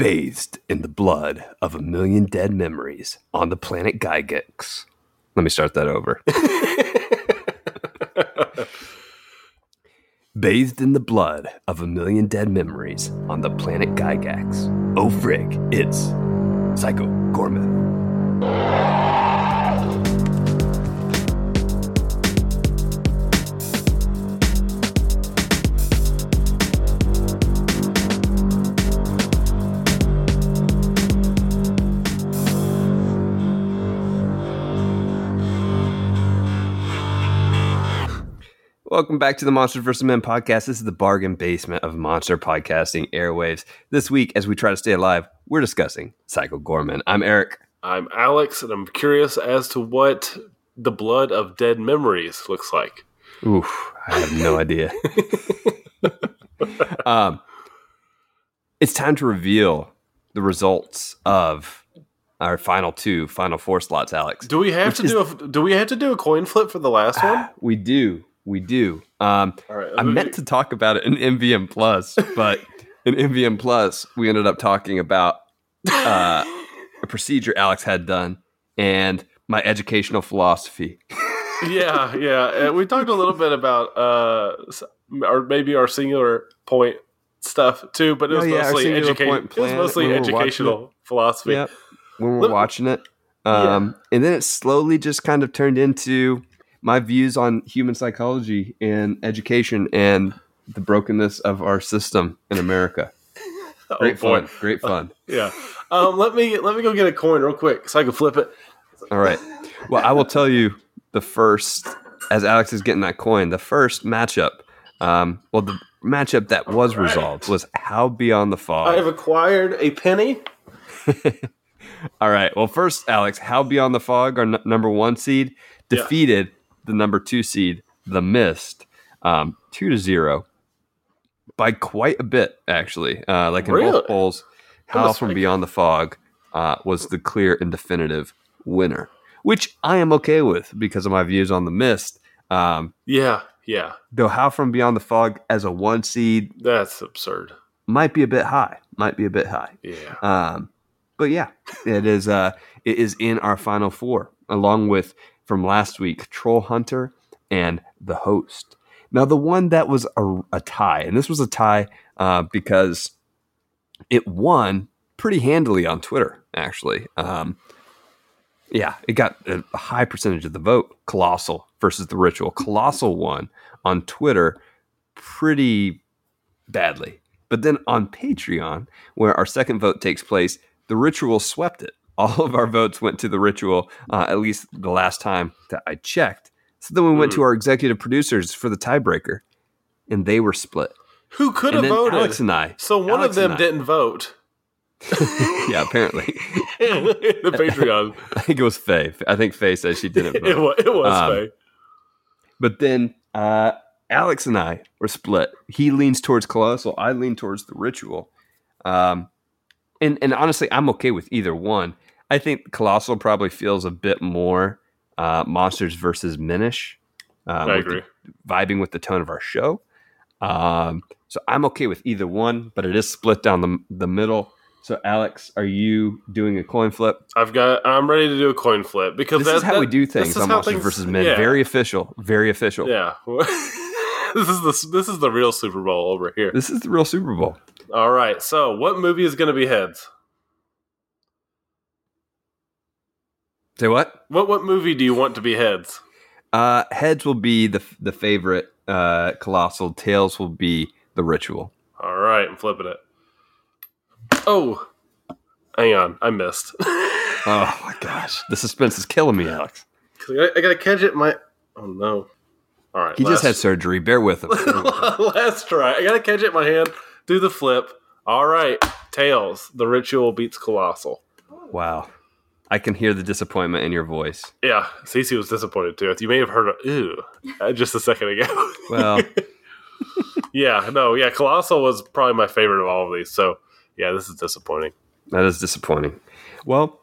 bathed in the blood of a million dead memories on the planet Gygax. Let me start that over. bathed in the blood of a million dead memories on the planet Gygax. Oh frig, it's Psycho Goreman. Welcome back to the Monsters vs. Men podcast. This is the bargain basement of monster podcasting airwaves. This week, as we try to stay alive, we're discussing Psycho Goreman. I'm Eric. I'm Alex, and I'm curious as to what the blood of dead memories looks like. Oof, I have no idea. um, it's time to reveal the results of our final two, final four slots, Alex. Do we have to is- do a do we have to do a coin flip for the last one? We do. We do. Um, right, I meant to talk about it in MVM Plus, but in MVM Plus, we ended up talking about uh, a procedure Alex had done and my educational philosophy. yeah, yeah. We talked a little bit about uh, or maybe our singular point stuff too, but it was Oh, yeah, mostly education. It was mostly we educational philosophy. Yep. When we're Let- watching it. Um, And then it slowly just kind of turned into my views on human psychology and education and the brokenness of our system in America. Oh, Great boy. fun. Great fun. Yeah. Um, let me let me go get a coin real quick so I can flip it. All right. Well, I will tell you the first, as Alex is getting that coin, the first matchup. Um, well, the matchup that was right. resolved was Howl Beyond the Fog. I have acquired a penny. All right. Well, first, Alex, Howl Beyond the Fog, our n- number one seed, Yeah. The number two seed, The Mist, um, two to zero, by quite a bit, actually. Uh, like in Really? both polls, How from me. Beyond the Fog uh, was the clear and definitive winner, which I am okay with because of my views on The Mist. Um, Yeah, yeah. though Howl from Beyond the Fog as a one seed That's absurd. might be a bit high. Might be a bit high. Yeah. Um, but yeah, it is. Uh, it is in our final four, along with from last week, Troll Hunter and the Host. Now, the one that was a, a tie, and this was a tie uh, because it won pretty handily on Twitter. Actually, um, yeah, it got a, high percentage of the vote. Colossal versus the Ritual. Colossal won on Twitter pretty badly. But then on Patreon, where our second vote takes place, the ritual swept it. All of our votes went to the ritual, uh, at least the last time that I checked. So then we went to our executive producers for the tiebreaker, and they were split. Who could have voted? Alex and I. so one Alex of them didn't vote. yeah, apparently. the Patreon. I think it was Faye. I think Faye said she didn't it vote. was, it was Um, Faye. But then uh, Alex and I were split. He leans towards Colossal. I lean towards the Ritual. Um, and and honestly, I'm okay with either one. I think Colossal probably feels a bit more uh, Monsters versus Minish. Um, I with the- vibing with the tone of our show. Um, so I'm okay with either one, but it is split down the the middle. So Alex, are you doing a coin flip? I've got. I'm ready to do a coin flip because This that, is how that- we do things on Monsters things- versus Men. yeah. Very official. Very official. Yeah. this is the this is the real Super Bowl over here. This is the real Super Bowl. All right. So, what movie is going to be heads? Say what? What what movie do you want to be heads? Uh, heads will be the the favorite. Uh, colossal tails will be the ritual. All right, I'm flipping it. Oh, hang on, I missed. Oh my gosh, the suspense is killing me, Alex. I, I gotta catch it. My oh no. All right, He just had surgery. Bear with him. last try. I gotta catch it in my hand. Do the flip. All right, tails. The ritual beats colossal. wow, I can hear the disappointment in your voice. Yeah, Cece was disappointed too. You may have heard a ew uh, just a second ago. Well, yeah, no, yeah, colossal was probably my favorite of all of these. So yeah, this is disappointing. that is disappointing. Well,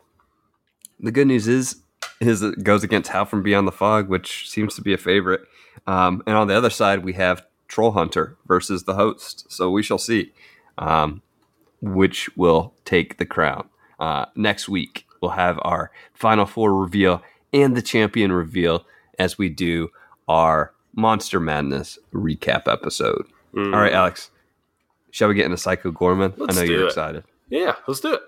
the good news is, is it goes against Howl from Beyond the Fog, which seems to be a favorite. Um, and on the other side, we have Troll Hunter versus the host. So we shall see. Um, which will take the crown. Uh, next week, we'll have our final four reveal and the champion reveal as we do our Monster Madness recap episode. Mm. All right, Alex, shall we get into Psycho Goreman? Let's I know you're it. excited. Yeah, let's do it.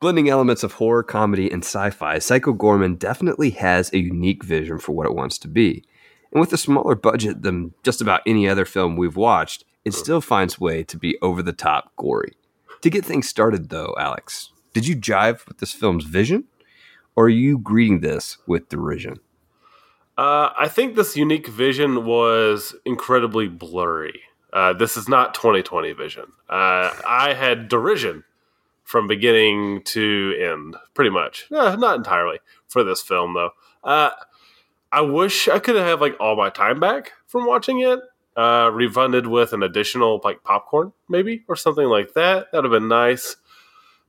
Blending elements of horror, comedy, and sci fi, Psycho Goreman definitely has a unique vision for what it wants to be. And with a smaller budget than just about any other film we've watched, it still finds way to be over the top gory. To get things started, though, Alex, did you jive with this film's vision? Or are you greeting this with derision? Uh, I think this unique vision was incredibly blurry. Uh, this is not 2020 vision. Uh, I had derision from beginning to end, pretty much. Uh, not entirely for this film, though. Uh, I wish I could have like all my time back from watching it, uh, refunded with an additional like popcorn, maybe or something like that. That'd have been nice.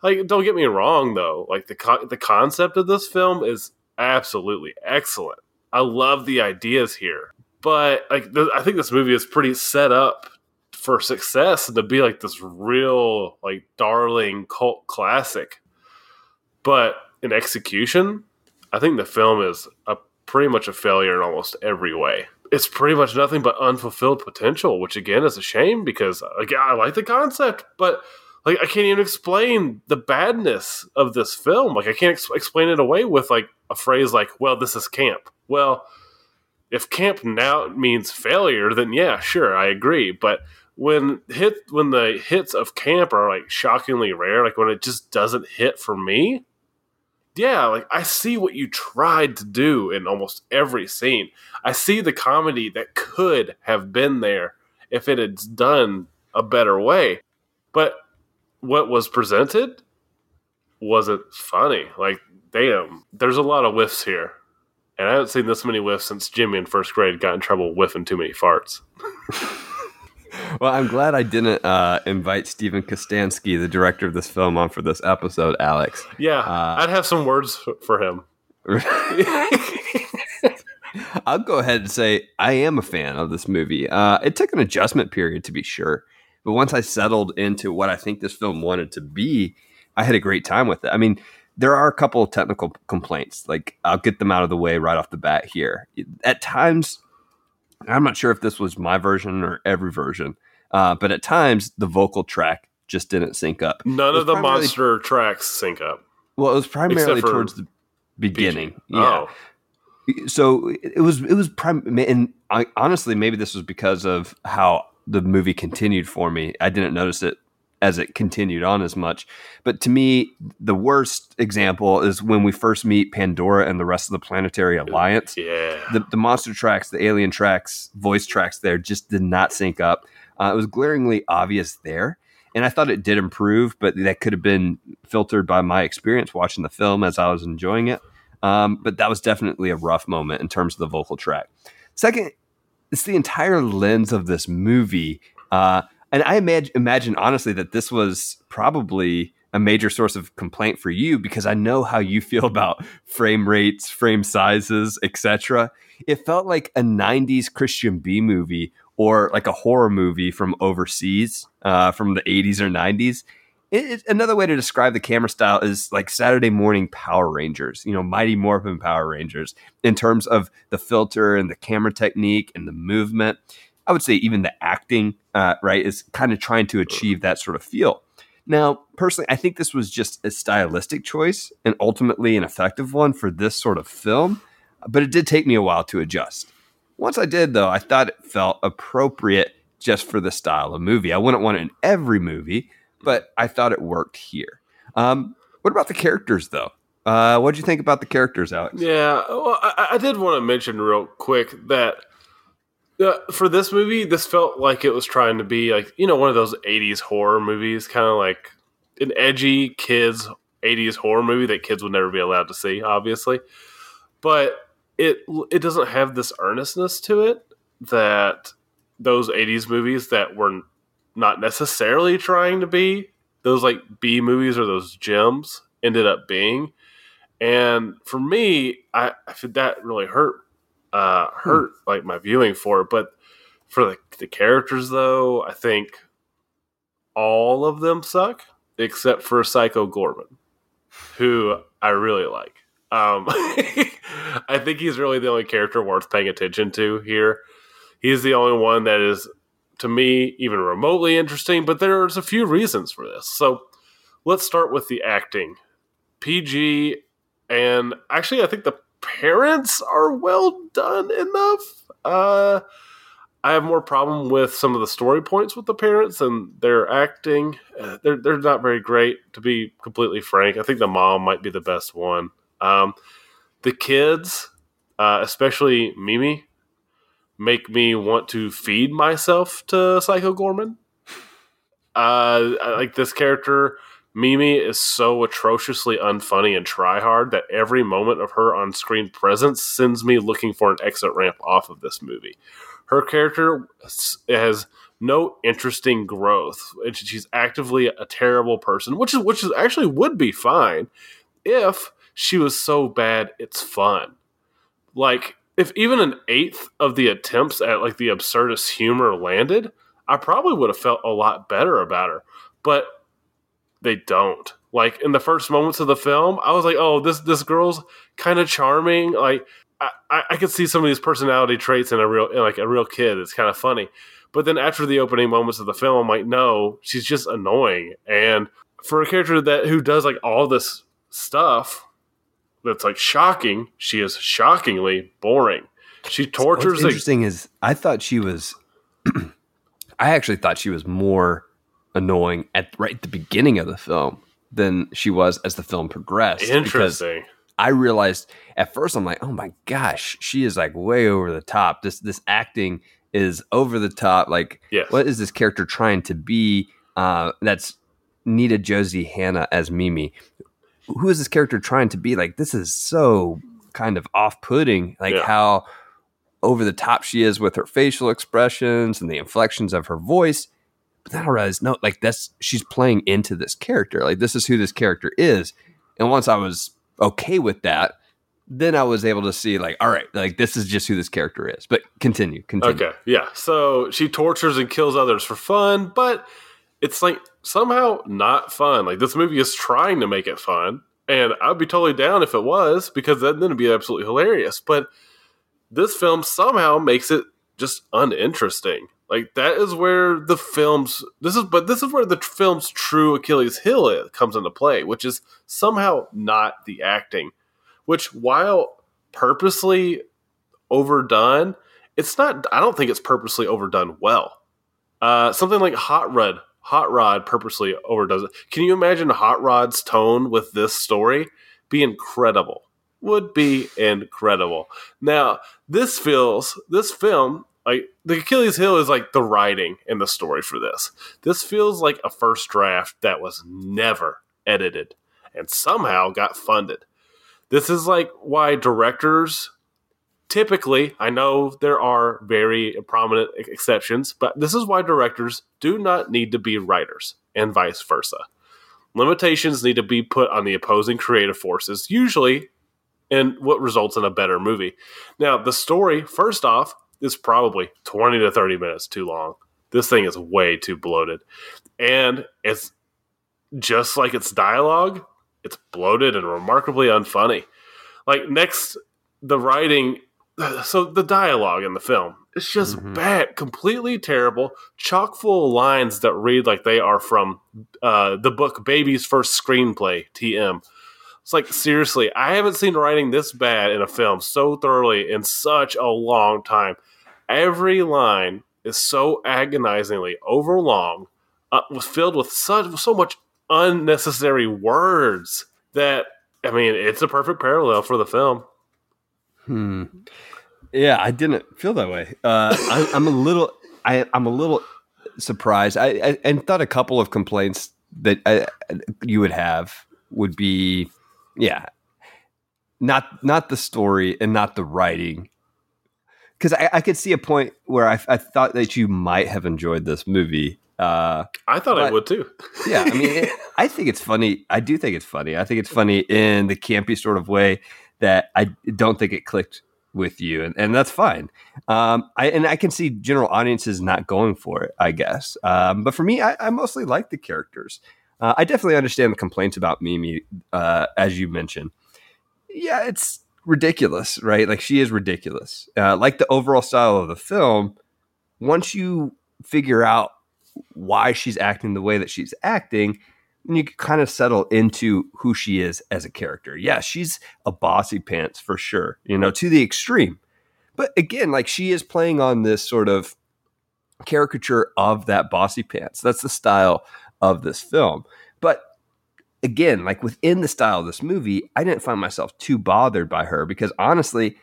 Like, don't get me wrong, though. Like the the concept of this film is absolutely excellent. I love the ideas here, but like th- I think this movie is pretty set up for success and to be like this real like darling cult classic. But in execution, I think the film is a pretty much a failure in almost every way. It's pretty much nothing but unfulfilled potential, which again is a shame because like I like the concept, but like I can't even explain the badness of this film. Like I can't ex- explain it away with like a phrase like, "Well, this is camp." Well, if camp now means failure, then yeah, sure, I agree. But when hit when the hits of camp are like shockingly rare, like when it just doesn't hit for me, yeah, like I see what you tried to do in almost every scene. I see the comedy that could have been there if it had done a better way. But what was presented wasn't funny. Like, damn, there's a lot of whiffs here. And I haven't seen this many whiffs since Jimmy in first grade got in trouble whiffing too many farts. Well, I'm glad I didn't uh, invite Steven Kostanski, the director of this film, on for this episode, Alex. Yeah, Uh, I'd have some words for him. I'll go ahead and say I am a fan of this movie. Uh, it took an adjustment period to be sure, but once I settled into what I think this film wanted to be, I had a great time with it. I mean, there are a couple of technical complaints. Like I'll get them out of the way right off the bat here. At times, I'm not sure if this was my version or every version, uh, but at times the vocal track just didn't sync up. None of the monster tracks sync up. Well, it was primarily towards the beginning. PG. Yeah. Oh, so it was it was prim- and I, honestly maybe this was because of how the movie continued for me. I didn't notice it as it continued on as much. But to me the worst example is when we first meet pandora and the rest of the planetary alliance. yeah. the, the monster tracks the alien tracks voice tracks there just did not sync up. Uh, it was glaringly obvious there and i thought it did improve but that could have been filtered by my experience watching the film as i was enjoying it. Um, but that was definitely a rough moment in terms of the vocal track. Second it's the entire lens of this movie uh, and i imagine, imagine honestly that this was probably a major source of complaint for you because I know how you feel about frame rates, frame sizes, etc. It felt like a '90s Christian B movie or like a horror movie from overseas, uh, from the '80s or '90s. It, another way to describe the camera style is like Saturday morning Power Rangers, you know, Mighty Morphin Power Rangers, in terms of the filter and the camera technique and the movement. I would say even the acting, uh, right, is kind of trying to achieve that sort of feel. Now, personally, I think this was just a stylistic choice and ultimately an effective one for this sort of film, but it did take me a while to adjust. Once I did, though, I thought it felt appropriate just for the style of movie. I wouldn't want it in every movie, but I thought it worked here. Um, what about the characters, though? Uh, what did you think about the characters, Alex? Yeah, well, I, I did want to mention real quick that uh, for this movie, this felt like it was trying to be like you know one of those '80s horror movies, kind of like an edgy kids '80s horror movie that kids would never be allowed to see, obviously. But it it doesn't have this earnestness to it that those '80s movies that were not necessarily trying to be those like B movies or those gems ended up being. And for me, I, I that really hurt uh hurt like my viewing for it. But for the, the characters though, I think all of them suck except for Psycho Goreman, who I really like. Um, I think he's really the only character worth paying attention to here. He's the only one that is, to me, even remotely interesting. But there's a few reasons for this. So let's start with the acting. PG, and actually, I think the parents are well done enough. Uh, I have more problem with some of the story points with the parents and their acting. Uh, they're they're not very great, to be completely frank. I think the mom might be the best one. Um, the kids, uh, especially Mimi, make me want to feed myself to Psycho Goreman. Uh, like this character, Mimi is so atrociously unfunny and try hard that every moment of her on screen presence sends me looking for an exit ramp off of this movie. Her character has no interesting growth. She's actively a terrible person, which is which is actually would be fine if she was so bad it's fun. Like if even an eighth of the attempts at like the absurdist humor landed, I probably would have felt a lot better about her. But they don't. Like in the first moments of the film, I was like, "Oh, this this girl's kind of charming." Like I, I could see some of these personality traits in a real in like a real kid. It's kind of funny. But then after the opening moments of the film, I'm like, no, she's just annoying. And for a character that who does like all this stuff, that's like shocking. She is shockingly boring. She tortures. What's interesting is I thought she was. I actually thought she was more annoying at right at the beginning of the film than she was as the film progressed. Interesting. I realized at first I'm like, oh my gosh, she is like way over the top. This this acting is over the top. Like, yes. what is this character trying to be? Uh, that's Nita Josee Hanna as Mimi, who is this character trying to be? Like, this is so kind of off putting, like yeah. how over the top she is with her facial expressions and the inflections of her voice. But then I realized, no, like that's she's playing into this character. Like, this is who this character is. And once I was okay with that, then I was able to see, like, all right, like this is just who this character is. But continue, continue. Okay, yeah. So she tortures and kills others for fun, but it's like somehow not fun. Like this movie is trying to make it fun, and I'd be totally down if it was because then it'd be absolutely hilarious. But this film somehow makes it just uninteresting. Like that is where the film's this is, but this is where the film's true Achilles heel comes into play, which is somehow not the acting. Which, while purposely overdone, it's not. I don't think it's purposely overdone well. Uh, something like Hot Rod Hot Rod purposely overdoes it. Can you imagine Hot Rod's tone with this story? Be incredible. Would be incredible. Now, this feels this film like the Achilles heel is like the writing and the story for this. This feels like a first draft that was never edited and somehow got funded. This is like why directors typically, I know there are very prominent exceptions, but this is why directors do not need to be writers and vice versa. Limitations need to be put on the opposing creative forces, usually and what results in a better movie. Now, the story, first off, is probably 20 to 30 minutes too long. This thing is way too bloated. And it's just like its dialogue, it's bloated and remarkably unfunny. Like, next, the writing so the dialogue in the film it's just mm-hmm. bad, completely terrible, chock full of lines that read like they are from uh, the book Baby's First Screenplay, TM. It's like seriously, I haven't seen writing this bad in a film so thoroughly in such a long time. Every line is so agonizingly overlong, uh, was filled with such so much unnecessary words that I mean, it's a perfect parallel for the film. Hmm. Yeah, I didn't feel that way. Uh, I, am a little. I, am a little surprised. I, I, and thought a couple of complaints that I, you would have would be, yeah, not not the story and not the writing. Because I, I, could see a point where I, I, thought that you might have enjoyed this movie. Uh, I thought I would too. yeah, I mean, it, I think it's funny. I do think it's funny. I think it's funny in the campy sort of way that I don't think it clicked with you, and, and that's fine. Um, I and I can see general audiences not going for it, I guess. Um, but for me, I, I mostly like the characters. Uh, I definitely understand the complaints about Mimi, uh, as you mentioned. Yeah, it's ridiculous, right? Like she is ridiculous. Uh, like the overall style of the film, once you figure out why she's acting the way that she's acting, then you kind of settle into who she is as a character. Yeah, she's a bossy pants for sure, you know, to the extreme. But again, like she is playing on this sort of caricature of that bossy pants. That's the style of this film. But again, like within the style of this movie, I didn't find myself too bothered by her because honestly,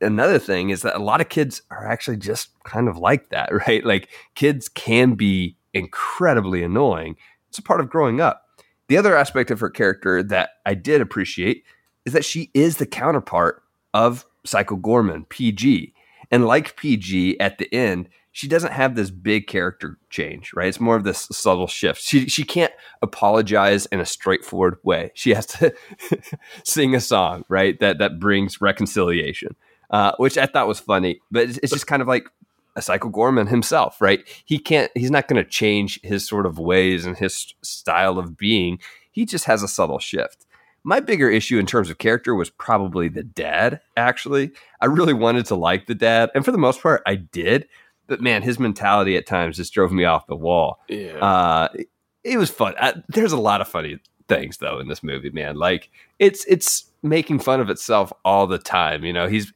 another thing is that a lot of kids are actually just kind of like that, right? Like kids can be incredibly annoying. It's a part of growing up. The other aspect of her character that I did appreciate is that she is the counterpart of Psycho Goreman, PG. And like PG at the end, she doesn't have this big character change, right? It's more of this subtle shift. She she can't apologize in a straightforward way. She has to sing a song, right? That that brings reconciliation, uh, which I thought was funny. But it's, it's just kind of like a Psycho Goreman himself, right? He can't. He's not going to change his sort of ways and his style of being. He just has a subtle shift. My bigger issue in terms of character was probably the dad. Actually, I really wanted to like the dad, and for the most part, I did but man, his mentality at times just drove me off the wall. Yeah. Uh, it, it was fun. I, there's a lot of funny things though in this movie, man. Like it's it's making fun of itself all the time. You know, he's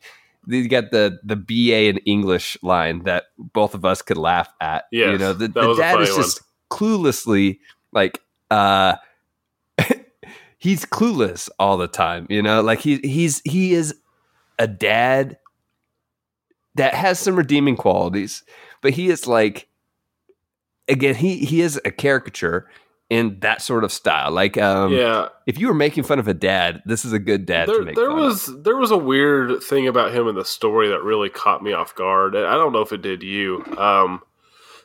you got the the BA in English line that both of us could laugh at. Yes, you know, the, the dad is just cluelessly like uh he's clueless all the time, you know? Like he he's he is a dad that has some redeeming qualities, but he is like again, he he is a caricature in that sort of style. Like, um, yeah, if you were making fun of a dad, this is a good dad there, to make. There was of. there was a weird thing about him in the story that really caught me off guard. I don't know if it did you. Um,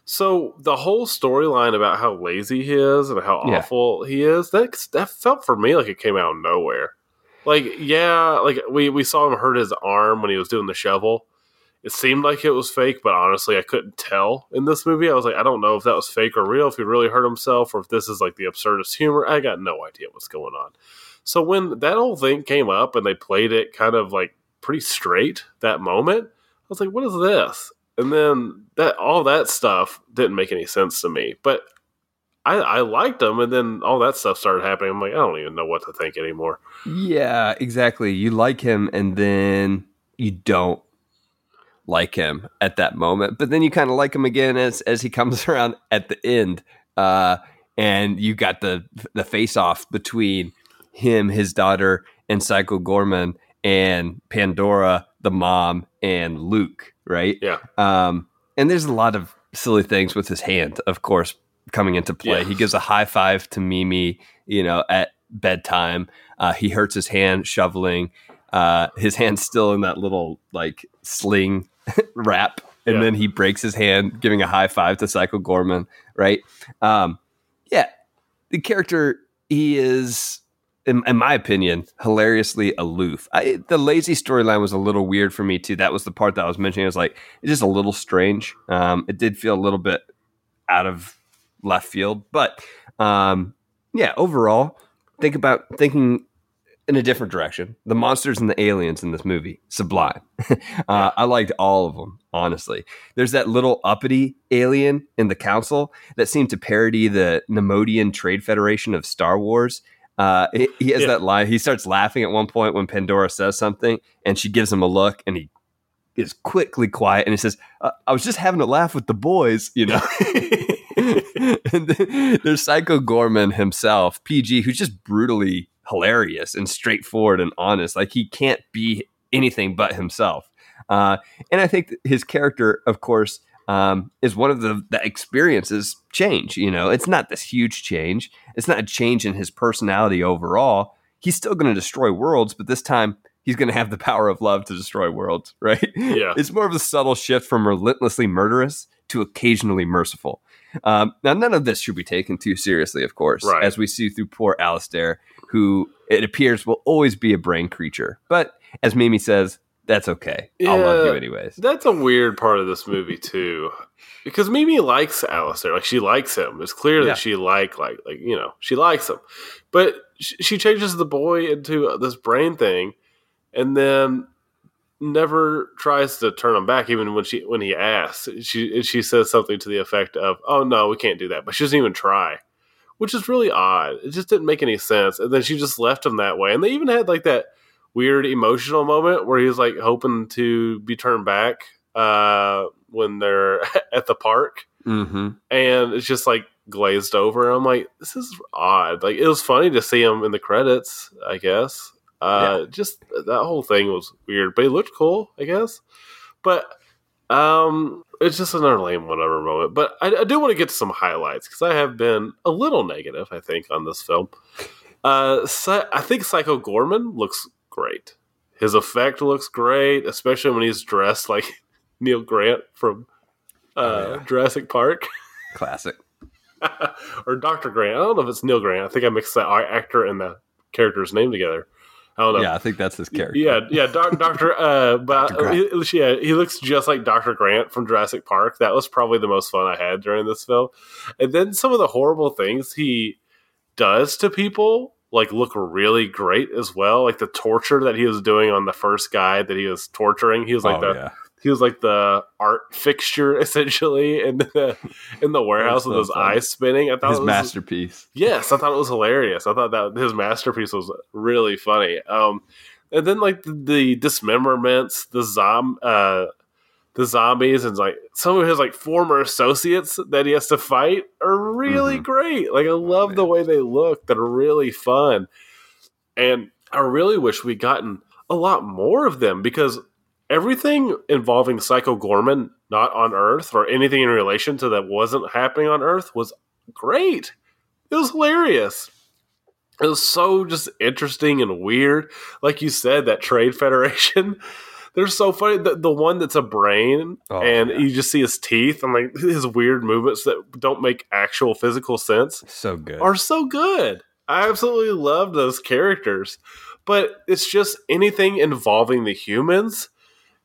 so the whole storyline about how lazy he is and how Yeah. awful he is that that felt for me like it came out of nowhere. Like, yeah, like we we saw him hurt his arm when he was doing the shovel. It seemed like it was fake, but honestly, I couldn't tell in this movie. I was like, I don't know if that was fake or real, if he really hurt himself, or if this is like the absurdist humor. I got no idea what's going on. So when that whole thing came up and they played it kind of like pretty straight that moment, I was like, what is this? And then that all that stuff didn't make any sense to me. But I, I liked them, and then all that stuff started happening. I'm like, I don't even know what to think anymore. Yeah, exactly. You like him, and then you don't like him at that moment, but then you kind of like him again as as he comes around at the end. Uh, and you got the the face off between him, his daughter, and Psycho Goreman, and Pandora, the mom, and Luke, right? Yeah. Um, and there's a lot of silly things with his hand, of course, coming into play. Yeah. He gives a high five to Mimi, you know, at bedtime. Uh, he hurts his hand shoveling. Uh, his hand's still in that little like sling wrap, and Yeah. then he breaks his hand giving a high five to Psycho Goreman. Right? Um, yeah, the character he is, in, in my opinion, hilariously aloof. I, the lazy storyline was a little weird for me too. That was the part that I was mentioning. I was like, it's just a little strange. Um, it did feel a little bit out of left field, but um, yeah, overall, think about thinking in a different direction. The monsters and the aliens in this movie, sublime. uh, I liked all of them, honestly. There's that little uppity alien in the council that seemed to parody the Neimoidian Trade Federation of Star Wars. Uh, he, he has Yeah. that line. He starts laughing at one point when Pandora says something, and she gives him a look, and he is quickly quiet, and he says, uh, "I was just having a laugh with the boys," you know. and then there's Psycho Goreman himself, PG, who's just brutally hilarious and straightforward and honest. Like he can't be anything but himself. Uh, and I think his character, of course, um, is one of the, the experiences change. You know, it's not this huge change. It's not a change in his personality overall. He's still going to destroy worlds, but this time he's going to have the power of love to destroy worlds, right? Yeah. It's more of a subtle shift from relentlessly murderous to occasionally merciful. Um, now, none of this should be taken too seriously, of course, Right. as we see through poor Alistair, who it appears will always be a brain creature. But as Mimi says, that's okay. I'll love you anyways. That's a weird part of this movie too, because Mimi likes Alistair. Like she likes him. It's clear Yeah. that she like like like you know she likes him, but she, she changes the boy into this brain thing, and then never tries to turn him back. Even when she when he asks, she she says something to the effect of, "Oh no, we can't do that," but she doesn't even try. Which is really odd. It just didn't make any sense. And then she just left him that way. And they even had like that weird emotional moment where he's like hoping to be turned back uh, when they're at the park, Mm-hmm. and it's just like glazed over. I'm like, this is odd. Like it was funny to see him in the credits, I guess. Uh, Just that whole thing was weird, but he looked cool, I guess. But um, it's just another lame whatever moment. But I, I do want to get to some highlights because I have been a little negative, I think, on this film. Uh, I think Psycho Goreman looks great. His effect looks great, especially when he's dressed like Neil Grant from uh, Oh, yeah. Jurassic Park Classic. or Dr. Grant. I don't know if it's Neil Grant. I think I mixed that actor and the character's name together. I don't know. Yeah, I think that's his character. Yeah, yeah, doc, Doctor. Uh, but Dr. Grant. he, yeah, he looks just like Doctor Grant from Jurassic Park. That was probably the most fun I had during this film. And then some of the horrible things he does to people, like, look really great as well. Like the torture that he was doing on the first guy that he was torturing. He was like oh, the yeah. He was like the art fixture essentially in the in the warehouse so with his funny. eyes spinning. I thought His it was, masterpiece. Yes, I thought it was hilarious. I thought that his masterpiece was really funny. Um, and then like the, the dismemberments, the zom, uh, the zombies, and like some of his like former associates that he has to fight are really Mhm. great. Like I love the way they look; they're really fun, and I really wish we'd gotten a lot more of them because everything involving Psycho Goreman not on Earth or anything in relation to that wasn't happening on Earth was great. It was hilarious. It was so just interesting and weird. Like you said, that trade federation. They're so funny. The, the one that's a brain, Oh, and yeah. you just see his teeth and like his weird movements that don't make actual physical sense So good. are so good. I absolutely love those characters. But it's just anything involving the humans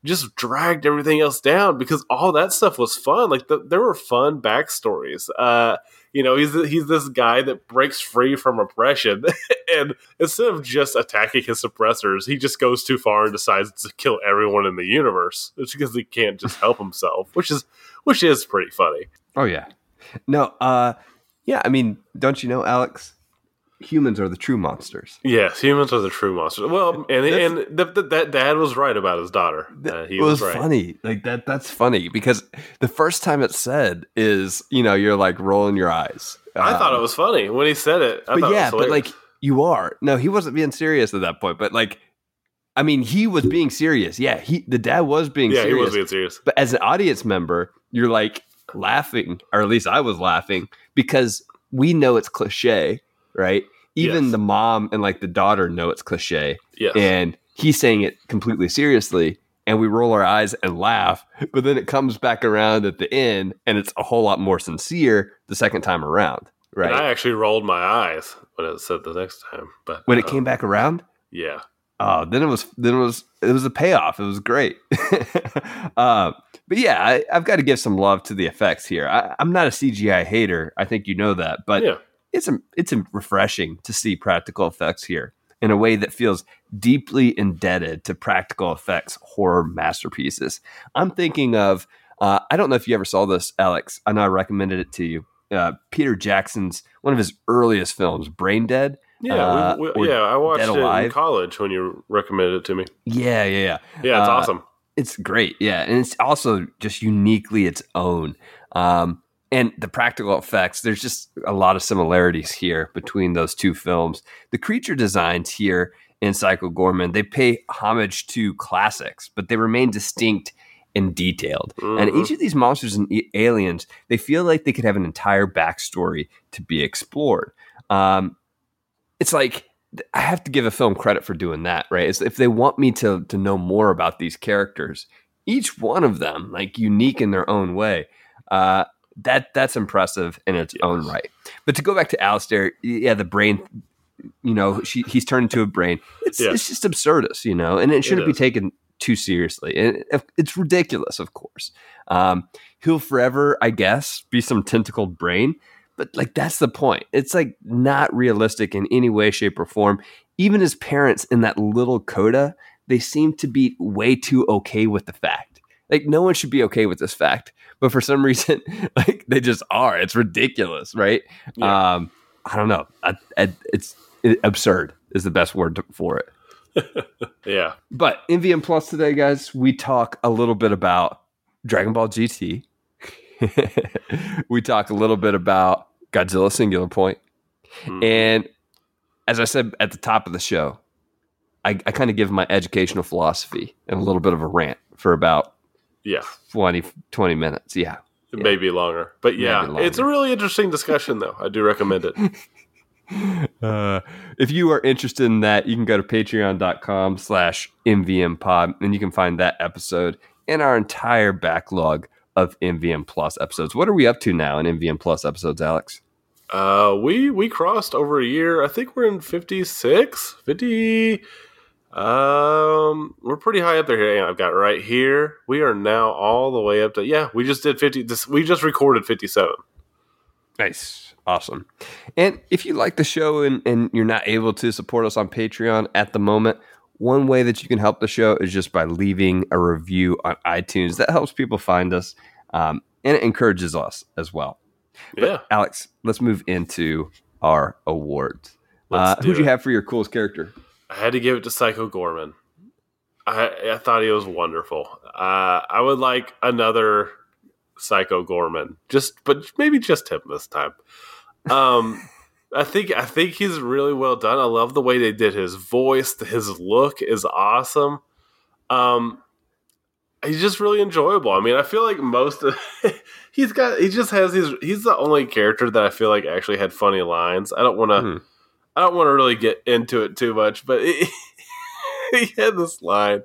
just dragged everything else down because all that stuff was fun. Like the, there were fun backstories. Uh, you know, he's he's this guy that breaks free from oppression, and instead of just attacking his suppressors, he just goes too far and decides to kill everyone in the universe. It's because he can't just help himself, which is which is pretty funny. Oh yeah. No, uh yeah, I mean, don't you know, Alex? Humans are the true monsters. Yes, humans are the true monsters. Well, and That's- and th th that dad was right about his daughter. Uh, he it was, was, right. funny. Like that that's funny because the first time it's said is, you know, you're like rolling your eyes. I thought Um, it was funny when he said it. I but it yeah, was but like you are. No, he wasn't being serious at that point, but like I mean, he was being serious. Yeah, he the dad was being serious. yeah, he was being serious. but as an audience member, you're like laughing, or at least I was laughing because we know it's cliche, right? Even Yes. the mom and like the daughter know it's cliche, Yes, and he's saying it completely seriously, and we roll our eyes and laugh. But then it comes back around at the end, and it's a whole lot more sincere the second time around, right? And I actually rolled my eyes when it said the next time. But when it uh, came back around, yeah, Oh, then it was then it was it was a payoff. It was great. uh, but yeah, I, I've got to give some love to the effects here. I, I'm not a CGI hater. I think you know that, but yeah, it's a, it's refreshing to see practical effects here in a way that feels deeply indebted to practical effects horror masterpieces. I'm thinking of uh, I don't know if you ever saw this, Alex. I know I recommended it to you. Uh, Peter Jackson's one of his earliest films, Brain Dead. yeah, Uh, we, we, yeah. I watched it in college when you recommended it to me. Yeah, yeah, yeah. Yeah, it's Uh, awesome. It's great, yeah, and it's also just uniquely its own. Um, and the practical effects, there's just a lot of similarities here between those two films. The creature designs here in Psycho Goreman, they pay homage to classics, but they remain distinct and detailed. And Mhm. each of these monsters and aliens, they feel like they could have an entire backstory to be explored. Um, it's like I have to give a film credit for doing that, right? It's if they want me to to know more about these characters, each one of them like unique in their own way. Uh, that that's impressive in its own right. But to go back to Alistair, yeah, the brain, you know, she, he's turned into a brain. It's Yes. it's just absurdist, you know, and it shouldn't be taken too seriously. And it's ridiculous, of course. Um, he'll forever, I guess, be some tentacled brain, but like that's the point. It's like not realistic in any way, shape, or form. Even his parents in that little coda, they seem to be way too okay with the fact. Like no one should be okay with this fact, but for some reason, like they just are. It's ridiculous, right? Yeah. Um, I don't know. I, I, it's it, absurd is the best word to, for it. yeah. But MVM Plus today, guys, we talk a little bit about Dragon Ball GT. we talk a little bit about Godzilla Singular Point. Mm. And as I said at the top of the show, I, I kind of give my educational philosophy and a little bit of a rant for about yeah 20, 20 minutes. Yeah. It yeah. may be longer. But yeah, longer. it's a really interesting discussion, though. I do recommend it. Uh, if you are interested in that, you can go to patreon.com slash mvmpod and you can find that episode and our entire backlog of MVM Plus episodes. What are we up to now in MVM Plus episodes, Alex? Uh, we we crossed over a year. I think we're in 56, 50 um, we're pretty high up there. Here. I've got right here. We are now all the way up to yeah. We just did fifty. This, we just recorded fifty-seven. Nice, awesome. And if you like the show and, and you're not able to support us on Patreon at the moment, one way that you can help the show is just by leaving a review on iTunes. That helps people find us, um, and it encourages us as well. But yeah, Alex, let's move into our awards. Uh, who'd you have for your coolest character? I had to give it to Psycho Goreman. I, I thought he was wonderful. Uh, I would like another Psycho Goreman, just but maybe just him this time. Um, I think I think he's really well done. I love the way they did his voice. His look is awesome. Um, he's just really enjoyable. I mean, I feel like most of he's got he just has his he's the only character that I feel like actually had funny lines. I don't want to. Hmm I don't want to really get into it too much, but he had this line.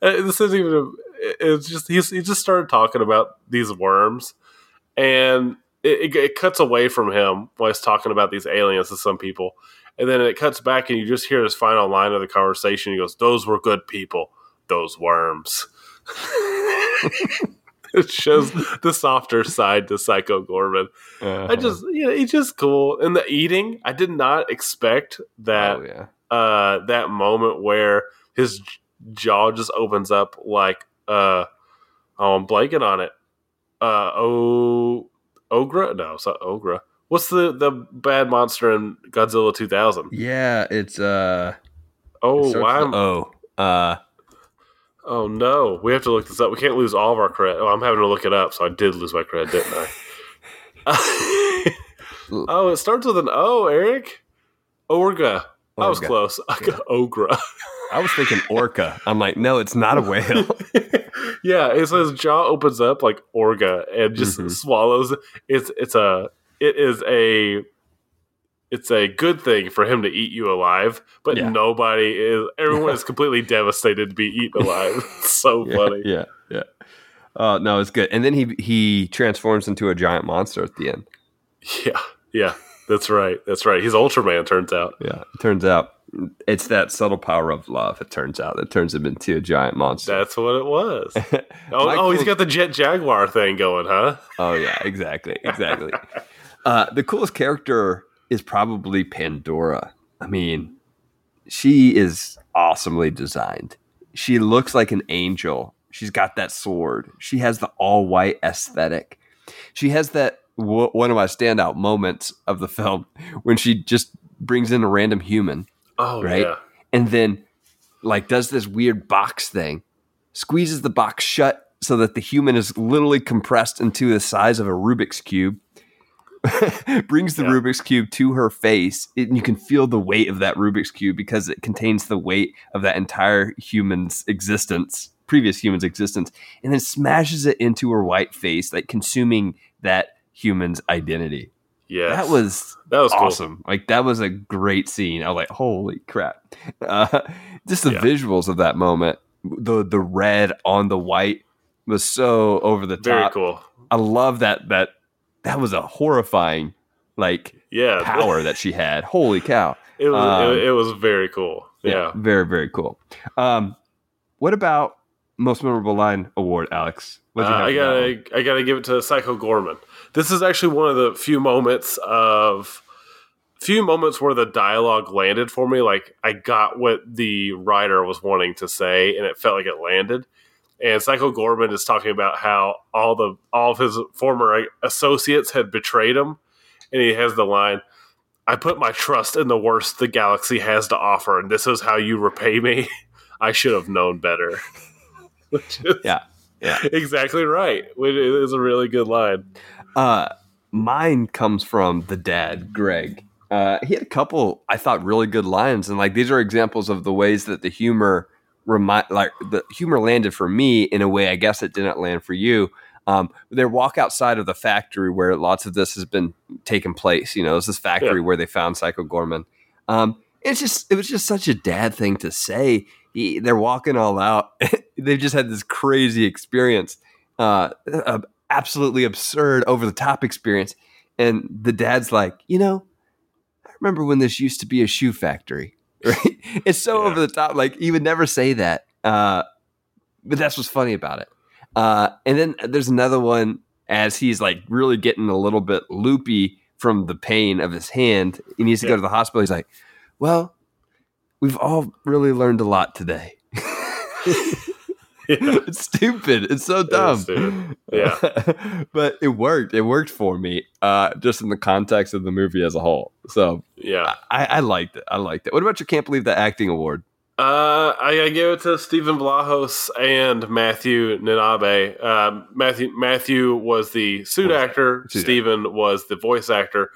This isn't even. It's just he, he just started talking about these worms, and it, it, it, cuts away from him while he's talking about these aliens to some people, and then it cuts back, and you just hear his final line of the conversation. He goes, "Those were good people. Those worms." it shows the softer side to Psycho Goreman. Uh-huh. I just, you know, he's just cool. And the eating, I did not expect that. Oh, yeah. Uh, that moment where his jaw just opens up like, uh, oh, I'm blanking on it. Uh, oh, Ogra? No, it's not Ogra. What's the the bad monster in Godzilla 2000? Yeah, it's uh. Oh, why? Oh, uh. Oh no, we have to look this up. We can't lose all of our credit. Oh, I'm having to look it up, so I did lose my credit, didn't I? oh, it starts with an O, Eric. Orga. I was close. I got Ogra. I was thinking orca. I'm like, no, it's not a whale. yeah, it says jaw opens up like orga and just mm-hmm. swallows. It's it's a it is a it's a good thing for him to eat you alive, but yeah. nobody is. Everyone is completely devastated to be eaten alive. It's so yeah, funny. Yeah, yeah. Uh, no, it's good. And then he he transforms into a giant monster at the end. Yeah, yeah. That's right. That's right. He's Ultraman. Turns out. Yeah, it turns out it's that subtle power of love. It turns out that turns him into a giant monster. That's what it was. oh, oh, he's got the Jet Jaguar thing going, huh? Oh yeah, exactly, exactly. uh, the coolest character is probably Pandora. I mean, she is awesomely designed. She looks like an angel. She's got that sword. She has the all white aesthetic. She has that w- one of my standout moments of the film when she just brings in a random human. Oh, right. Yeah. And then, like, does this weird box thing, squeezes the box shut so that the human is literally compressed into the size of a Rubik's Cube brings the yeah. Rubik's Cube to her face, and you can feel the weight of that Rubik's Cube because it contains the weight of that entire human's existence, previous human's existence, and then smashes it into her white face, like consuming that human's identity. Yeah, that was that was awesome. Cool. Like that was a great scene. I was like, holy crap! Uh, just the yeah. visuals of that moment, the the red on the white was so over the top. Very cool. I love that that that was a horrifying like yeah power that she had. Holy cow! It was um, it, it, was very cool. Yeah. yeah. very very cool. Um, what about most memorable line award, Alex. Uh, I gotta, I gotta give it to Psycho Goreman. This is actually one of the few moments of few moments where the dialogue landed for me. Like I got what the writer was wanting to say, and it felt like it landed. And Psycho Goreman is talking about how all the all of his former associates had betrayed him, and he has the line, "I put my trust in the worst the galaxy has to offer, and this is how you repay me. I should have known better." yeah, yeah, exactly right. It is a really good line. Uh, mine comes from the dad, Greg uh, he had a couple I thought really good lines, and like these are examples of the ways that the humor remind like the humor landed for me in a way I guess it didn't land for you. Um, they walk outside of the factory where lots of this has been taking place. You know, it's this factory yeah. where they found Psycho Goreman. Um, it's just it was just such a dad thing to say. He, they're walking all out. They've just had this crazy experience, uh, absolutely absurd, over the top experience, and the dad's like, you know, I remember when this used to be a shoe factory, right? It's so yeah. over the top. Like he would never say that. Uh, but that's what's funny about it. Uh, and then there's another one as he's like really getting a little bit loopy from the pain of his hand. He needs to yeah. go to the hospital. He's like, well, we've all really learned a lot today. It's stupid. It's so dumb. yeah. but it worked. It worked for me, uh, just in the context of the movie as a whole. So yeah, I, I liked it. I liked it. What about your can't believe the acting award? Uh, I, I give it to Steven Vlahos and Matthew Ninaber. Uh, Matthew Matthew was the suit actor. Stephen was the voice actor,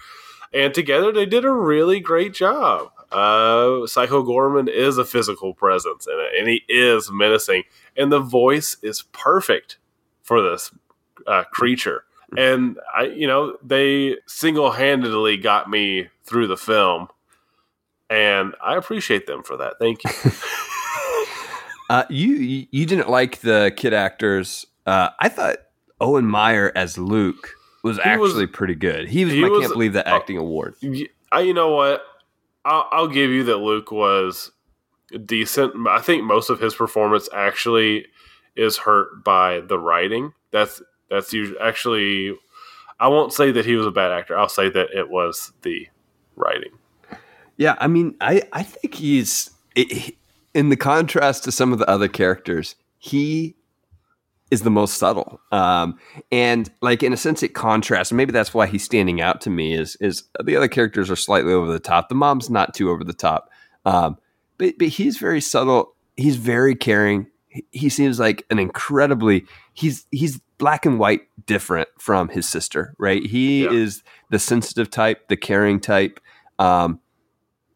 and together they did a really great job. Uh, Psycho Goreman is a physical presence in it, and he is menacing and the voice is perfect for this uh, creature. And I, you know, they single handedly got me through the film, and I appreciate them for that. Thank you. uh, you you didn't like the kid actors. Uh, I thought Owen Myre as Luke was he actually was, pretty good. He was. He I was, can't believe the acting uh, award. I, you know what? I'll, I'll give you that Luke was decent. I think most of his performance actually is hurt by the writing. That's that's usually actually. I won't say that he was a bad actor. I'll say that it was the writing. Yeah, I mean, I I think he's in the contrast to some of the other characters. He is the most subtle, um, and like in a sense, it contrasts. Maybe that's why he's standing out to me. Is is the other characters are slightly over the top. The mom's not too over the top. Um, but but he's very subtle. He's very caring. He, he seems like an incredibly he's he's black and white different from his sister, right? He yeah. is the sensitive type, the caring type, um,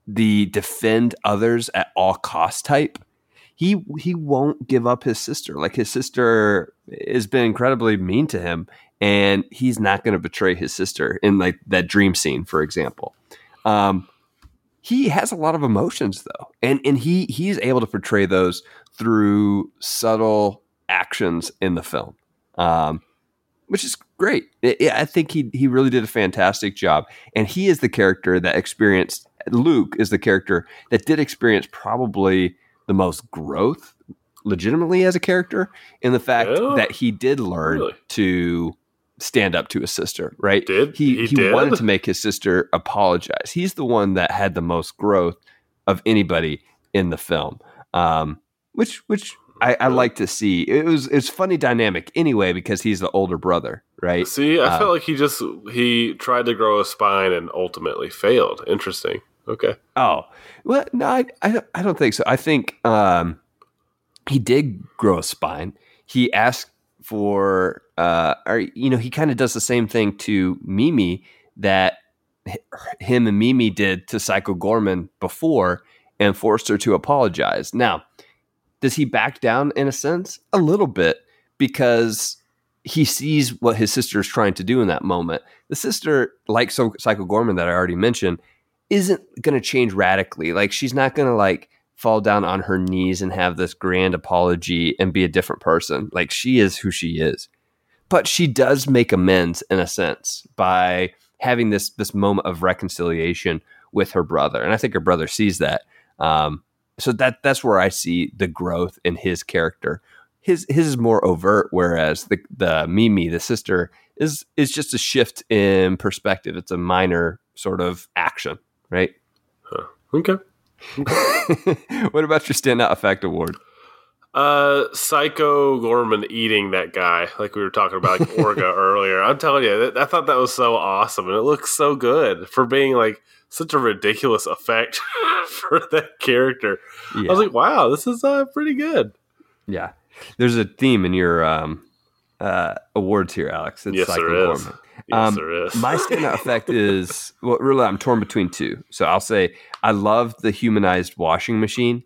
the defend others at all cost type. He he won't give up his sister. Like his sister has been incredibly mean to him, and he's not going to betray his sister in like that dream scene, for example. Um, he has a lot of emotions though and and he he's able to portray those through subtle actions in the film um, which is great i think he he really did a fantastic job and he is the character that experienced luke is the character that did experience probably the most growth legitimately as a character in the fact yeah. that he did learn really? to stand up to his sister, right? Did he? He, he did? wanted to make his sister apologize. He's the one that had the most growth of anybody in the film, um, which which I, I, like to see. It was it's funny dynamic anyway because he's the older brother, right? See, I uh, felt like he just he tried to grow a spine and ultimately failed. Interesting. Okay. Oh well, no, I I, I don't think so. I think um, he did grow a spine. He asked for uh or you know he kind of does the same thing to Mimi that him and Mimi did to Psycho Goreman before and forced her to apologize. Now, does he back down in a sense? A little bit because he sees what his sister is trying to do in that moment. The sister, like so Psycho Goreman that I already mentioned, isn't going to change radically. Like she's not going to like fall down on her knees and have this grand apology and be a different person. Like she is who she is. But she does make amends in a sense by having this this moment of reconciliation with her brother. And I think her brother sees that. Um, so that that's where I see the growth in his character. his his is more overt, whereas the the Mimi, the sister, is is just a shift in perspective. It's a minor sort of action, right? Huh. Okay. what about your standout effect award? Uh, Psycho Goreman eating that guy, like we were talking about, like Orga earlier. I'm telling you, I thought that was so awesome, and it looks so good for being like such a ridiculous effect for that character. Yeah. I was like, wow, this is uh, pretty good. Yeah, there's a theme in your um, uh, awards here, Alex. It's yes, Psycho there is. Goreman. Yes, um, there is. my standout effect is well, really, I'm torn between two. So I'll say I love the humanized washing machine.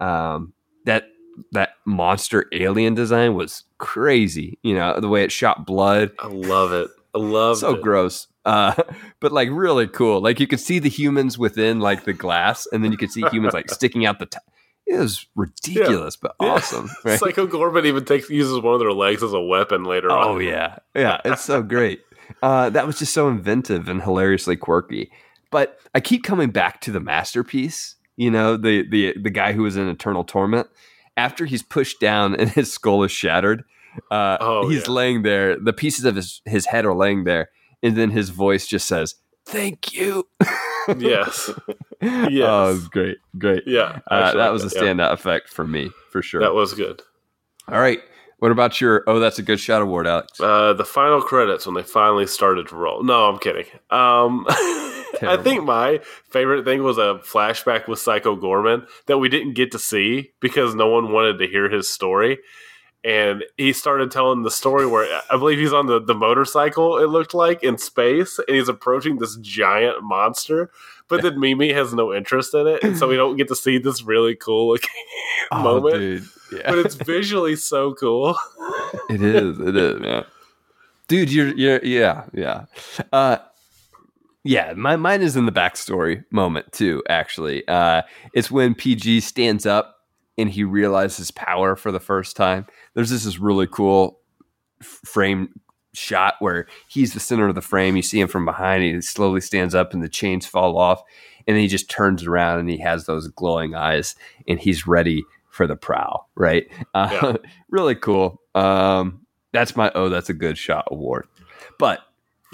Um, that that monster alien design was crazy. You know the way it shot blood. I love it. I love it. so it. gross, uh, but like really cool. Like you could see the humans within like the glass, and then you could see humans like sticking out the. T- it was ridiculous, yeah. but awesome. Yeah. Right? Psycho Goreman even takes uses one of their legs as a weapon later oh, on. Oh yeah, yeah, it's so great. Uh, that was just so inventive and hilariously quirky. But I keep coming back to the masterpiece. You know, the the the guy who was in eternal torment. After he's pushed down and his skull is shattered, uh, oh, he's yeah. laying there. The pieces of his his head are laying there, and then his voice just says, "Thank you." yes. Yes. Oh, great, great. Yeah, uh, that was a standout yeah. effect for me for sure. That was good. All right. What about your? Oh, that's a good shot award, Alex. Uh, the final credits when they finally started to roll. No, I'm kidding. Um, I think my favorite thing was a flashback with Psycho Goreman that we didn't get to see because no one wanted to hear his story. And he started telling the story where I believe he's on the, the motorcycle, it looked like, in space, and he's approaching this giant monster. But then Mimi has no interest in it, and so we don't get to see this really cool looking oh, moment. Yeah. But it's visually so cool. it is. It is. Yeah. Dude, you're you're yeah, yeah. Uh yeah, my mine is in the backstory moment too. Actually, uh, it's when PG stands up and he realizes power for the first time. There's this, this really cool frame shot where he's the center of the frame. You see him from behind. He slowly stands up, and the chains fall off, and then he just turns around and he has those glowing eyes, and he's ready for the prowl. Right? Uh, yeah. really cool. Um, that's my oh, that's a good shot award. But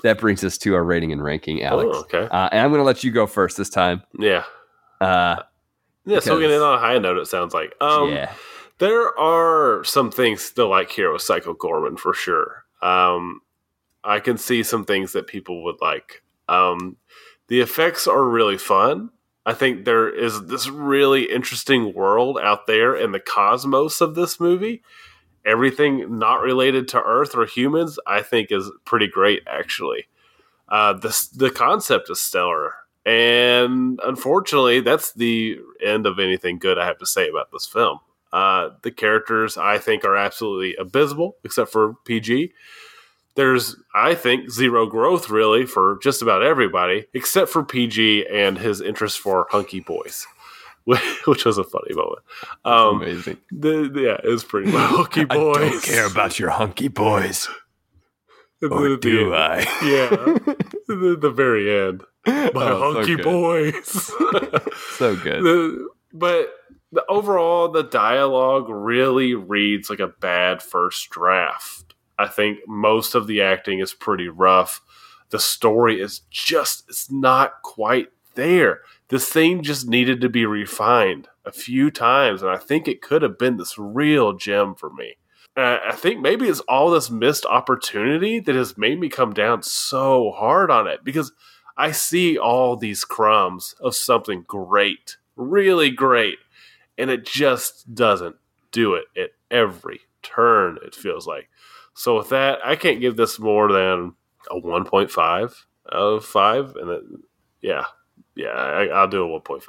that brings us to our rating and ranking, Alex. Oh, okay. Uh, and I'm going to let you go first this time. Yeah. Uh, yeah, so getting in on a high note, it sounds like. Um, yeah. There are some things to like here with Psycho Goreman for sure. Um, I can see some things that people would like. Um, the effects are really fun. I think there is this really interesting world out there in the cosmos of this movie everything not related to Earth or humans, I think is pretty great actually. Uh, the the concept is stellar, and unfortunately, that's the end of anything good I have to say about this film. Uh, the characters I think are absolutely abysmal, except for PG. There's, I think, zero growth really for just about everybody, except for PG and his interest for hunky boys. which was a funny moment. Um, amazing. The, the, yeah, it was pretty hunky boys. I don't care about your hunky boys. or the, do I? Yeah, the, the very end. My oh, hunky so boys. so good. but the overall, the dialogue really reads like a bad first draft. I think most of the acting is pretty rough. The story is just, it's not quite there this thing just needed to be refined a few times, and I think it could have been this real gem for me. I think maybe it's all this missed opportunity that has made me come down so hard on it because I see all these crumbs of something great, really great, and it just doesn't do it at every turn, it feels like. So, with that, I can't give this more than a 1.5 out of 5. And it, yeah, yeah, I, will do a 1.5.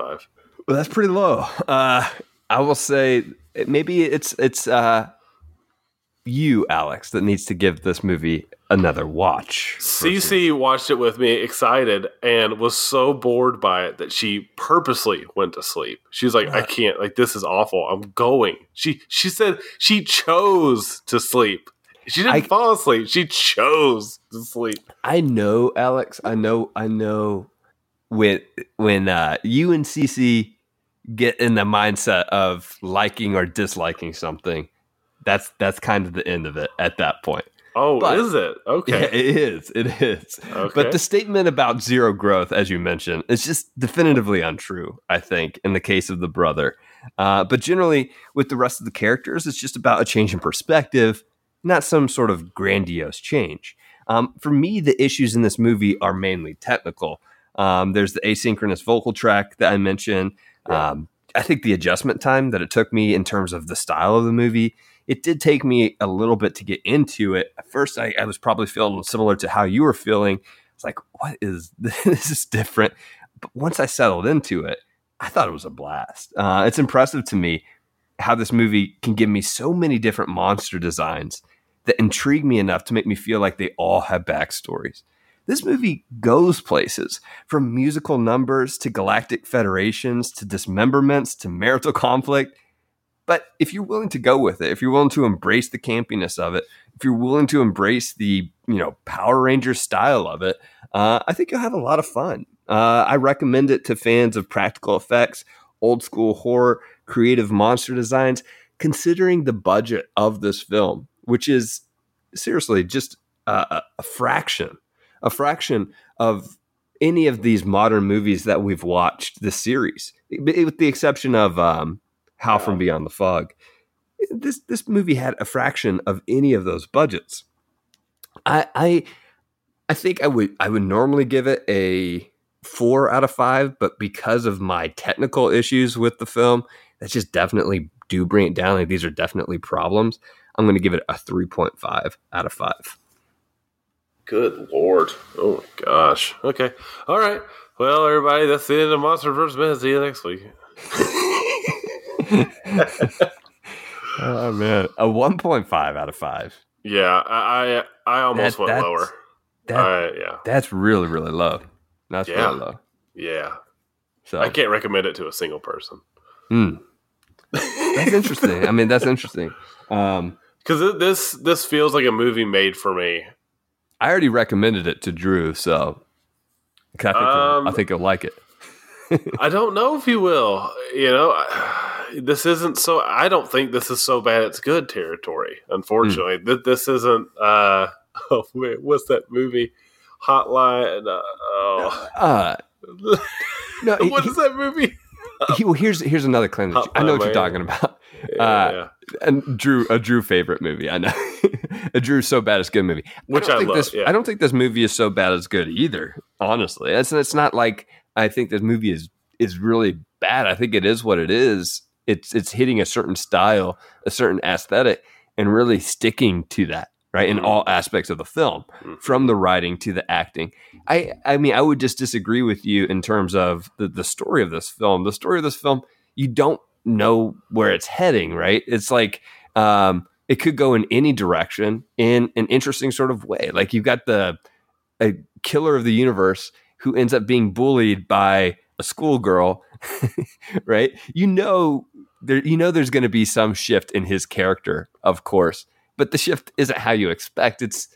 Well, that's pretty low. Uh, I will say maybe it's it's uh, you, Alex, that needs to give this movie another watch. CC watched it with me, excited, and was so bored by it that she purposely went to sleep. She's like, "I can't. Like, this is awful. I'm going." She she said she chose to sleep. She didn't I, fall asleep. She chose to sleep. I know, Alex. I know. I know when when uh, you and CC get in the mindset of liking or disliking something, that's that's kind of the end of it at that point. Oh, But- is it? Okay. Yeah, it is. It is. Okay. But the statement about zero growth, as you mentioned, is just definitively untrue, I think, in the case of the brother. Uh, but generally, with the rest of the characters, it's just about a change in perspective, not some sort of grandiose change. Um, for me, the issues in this movie are mainly technical. Um, there's the asynchronous vocal track that I mentioned. Um, I think the adjustment time that it took me in terms of the style of the movie, it did take me a little bit to get into it. At first, I, I was probably feeling similar to how you were feeling. It's like, what is this? is different. But once I settled into it, I thought it was a blast. Uh, it's impressive to me how this movie can give me so many different monster designs that intrigue me enough to make me feel like they all have backstories. This movie goes places from musical numbers to galactic federations to dismemberments to marital conflict. But if you're willing to go with it, if you're willing to embrace the campiness of it, if you're willing to embrace the you know Power Ranger style of it, uh, I think you'll have a lot of fun. Uh, I recommend it to fans of practical effects, old school horror, creative monster designs. Considering the budget of this film, which is seriously just a, a- fraction, a fraction of any of these modern movies that we've watched this series, with the exception of um, Howl from Beyond the Fog. This this movie had a fraction of any of those budgets. I I I think I would I would normally give it a four out of five, but because of my technical issues with the film, that just definitely do bring it down. Like these are definitely problems. I'm going to give it a 3.5 out of five. Good lord. Oh my gosh. Okay. All right. Well, everybody, that's the end of Monster vs. Men. See you next week. Oh man, a 1.5 out of five. Yeah, I I, I almost That- went that's- lower. That, Uh, yeah, that's really really low. That's Yeah. really low. yeah. So I can't recommend it to a single person hmm. that's interesting. I mean, that's interesting. Um, because this this feels like a movie made for me. I already recommended it to Drew, so I think he'll- Um, I think he'll like it. I don't know if he will. You know, I- this isn't so. I don't think this is so bad. It's good territory. Unfortunately. Th- this isn't. uh Oh wait, what's that movie? Hotline. Uh, oh, Uh, no, he- what is that movie? he- well, here's here's another claim. I know what you're talking about. Yeah, Uh, yeah. and Drew, a Drew favorite movie. I know a Drew so bad it's good movie. Which I think love, This, yeah. I don't think this movie is so bad it's good either. Honestly, it's it's not like I think this movie is is really bad. I think it is what it is. It's it's hitting a certain style, a certain aesthetic, and really sticking to that right in Mhm. all aspects of the film, Mhm. from the writing to the acting. I I mean, I would just disagree with you in terms of the the story of this film. The story of this film, you don't know where it's heading, right? It's like um, it could go in any direction in an interesting sort of way. Like you've got the a killer of the universe who ends up being bullied by a schoolgirl, right? You know there you know there's going to be some shift in his character, of course, but the shift isn't how you expect. It's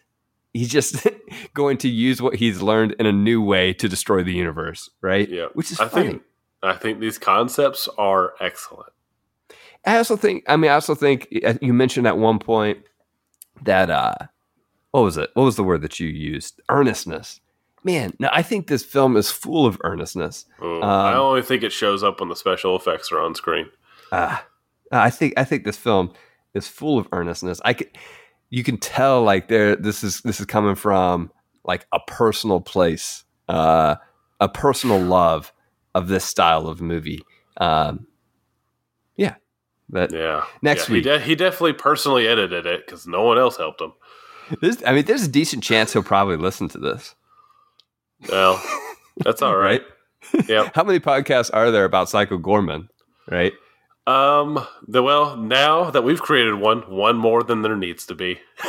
he's just going to use what he's learned in a new way to destroy the universe, right? Yeah. Which is I funny. think I think these concepts are excellent. I also think. I mean, I also think uh, you mentioned at one point that uh, what was it? What was the word that you used? Earnestness. Man, no, I think this film is full of earnestness. Mm, I Um, only think it shows up when the special effects are on screen. Uh, I think I think this film is full of earnestness. I can, you can tell like there. This is this is coming from like a personal place, uh, a personal love of this style of movie. Um, yeah, but Yeah. Next Yeah, week. he, de- he definitely personally edited it because no one else helped him. This, I mean, there's a decent chance he'll probably listen to this, Well, that's all right. Yep. How many podcasts are there about Psycho Goreman? Right? Um. The well, now that we've created one, one more than there needs to be.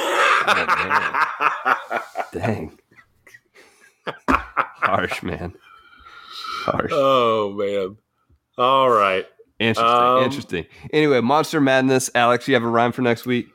Dang, harsh man, harsh. oh man. All right. Interesting, um, interesting. Anyway, Monster Madness. Alex, you have a rhyme for next week?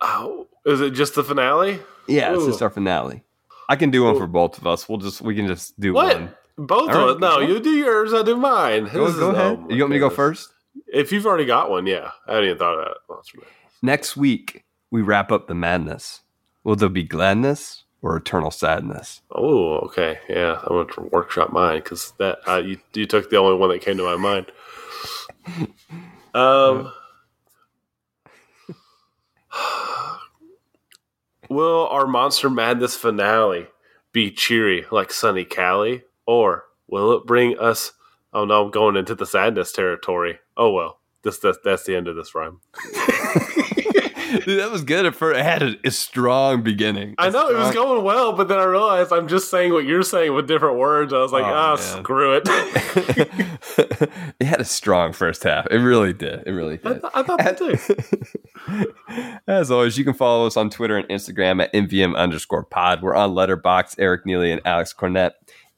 Oh, is it just the finale? Yeah, it's just our finale. I can do one Ooh. for both of us. We'll just we can just do What? one. Both All of right, us? No, you do yours. I do mine. Go, go ahead. oh you want me to go first? If you've already got one, yeah. I hadn't even thought of that. Man. Next week, we wrap up the madness. Will there be gladness or eternal sadness? Oh, okay. Yeah, I'm going to workshop mine because that uh, you, you took the only one that came to my mind. Um, will our Monster Madness finale be cheery like Sunny Cali, or will it bring us? Oh no, I'm going into the sadness territory. Oh well, this that's, that's the end of this rhyme. Dude, that was good. At first, it had a, a strong beginning. I know it was going well, but then I realized I'm just saying what you're saying with different words. I was like, Oh, ah, screw it. it had a strong first half. It really did. It really I, did. th- I thought that too. As always, you can follow us on Twitter and Instagram at MVM underscore pod. We're on Letterboxd, Eric Neely and Alex Cornett.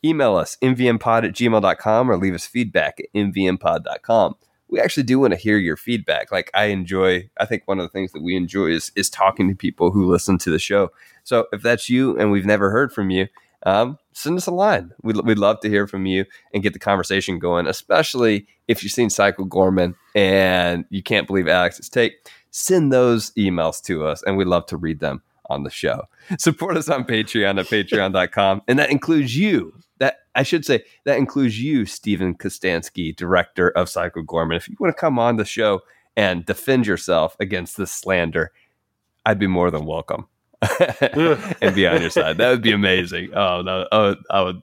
Email us, mvmpod at gmail.com or leave us feedback at mvmpod.com. We actually do want to hear your feedback. Like I enjoy, I think one of the things that we enjoy is is talking to people who listen to the show. So if that's you and we've never heard from you, um, send us a line. We'd, we'd love to hear from you and get the conversation going, especially if you've seen Psycho Goreman and you can't believe Alex's take. Send those emails to us and we'd love to read them on the show. Support us on Patreon at patreon.com. And that includes you. That I should say, that includes you, Steven Kostanski, director of Psycho Goreman. If you want to come on the show and defend yourself against this slander, I'd be more than welcome. and be on your side. That would be amazing. Oh no, I would, I would,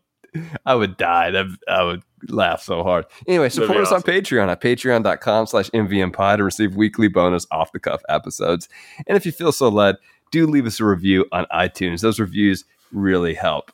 I would die. That, I would laugh so hard. Anyway, support us on. Patreon at patreon.com slash mvmpod to receive weekly bonus off the cuff episodes. And if you feel so led, do leave us a review on iTunes. Those reviews really help.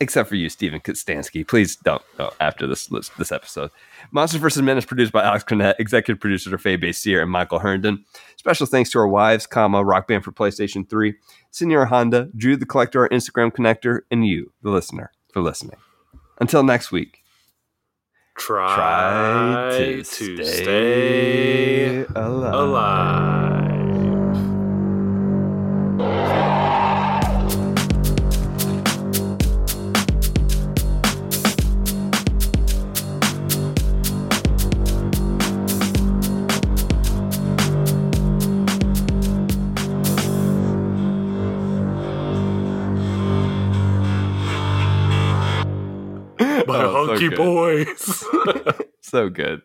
Except for you, Steven Kostanski. Please don't go after this this episode. Monsters vs. Men is produced by Alex Cornett, executive producers are Faye Basier and Michael Herndon. Special thanks to our wives, comma, Rock Band for PlayStation 3, Senior Honda, Drew the Collector, our Instagram connector, and you, the listener, for listening. Until next week, Try, try to, to stay, stay alive. alive. Good. boys. So good.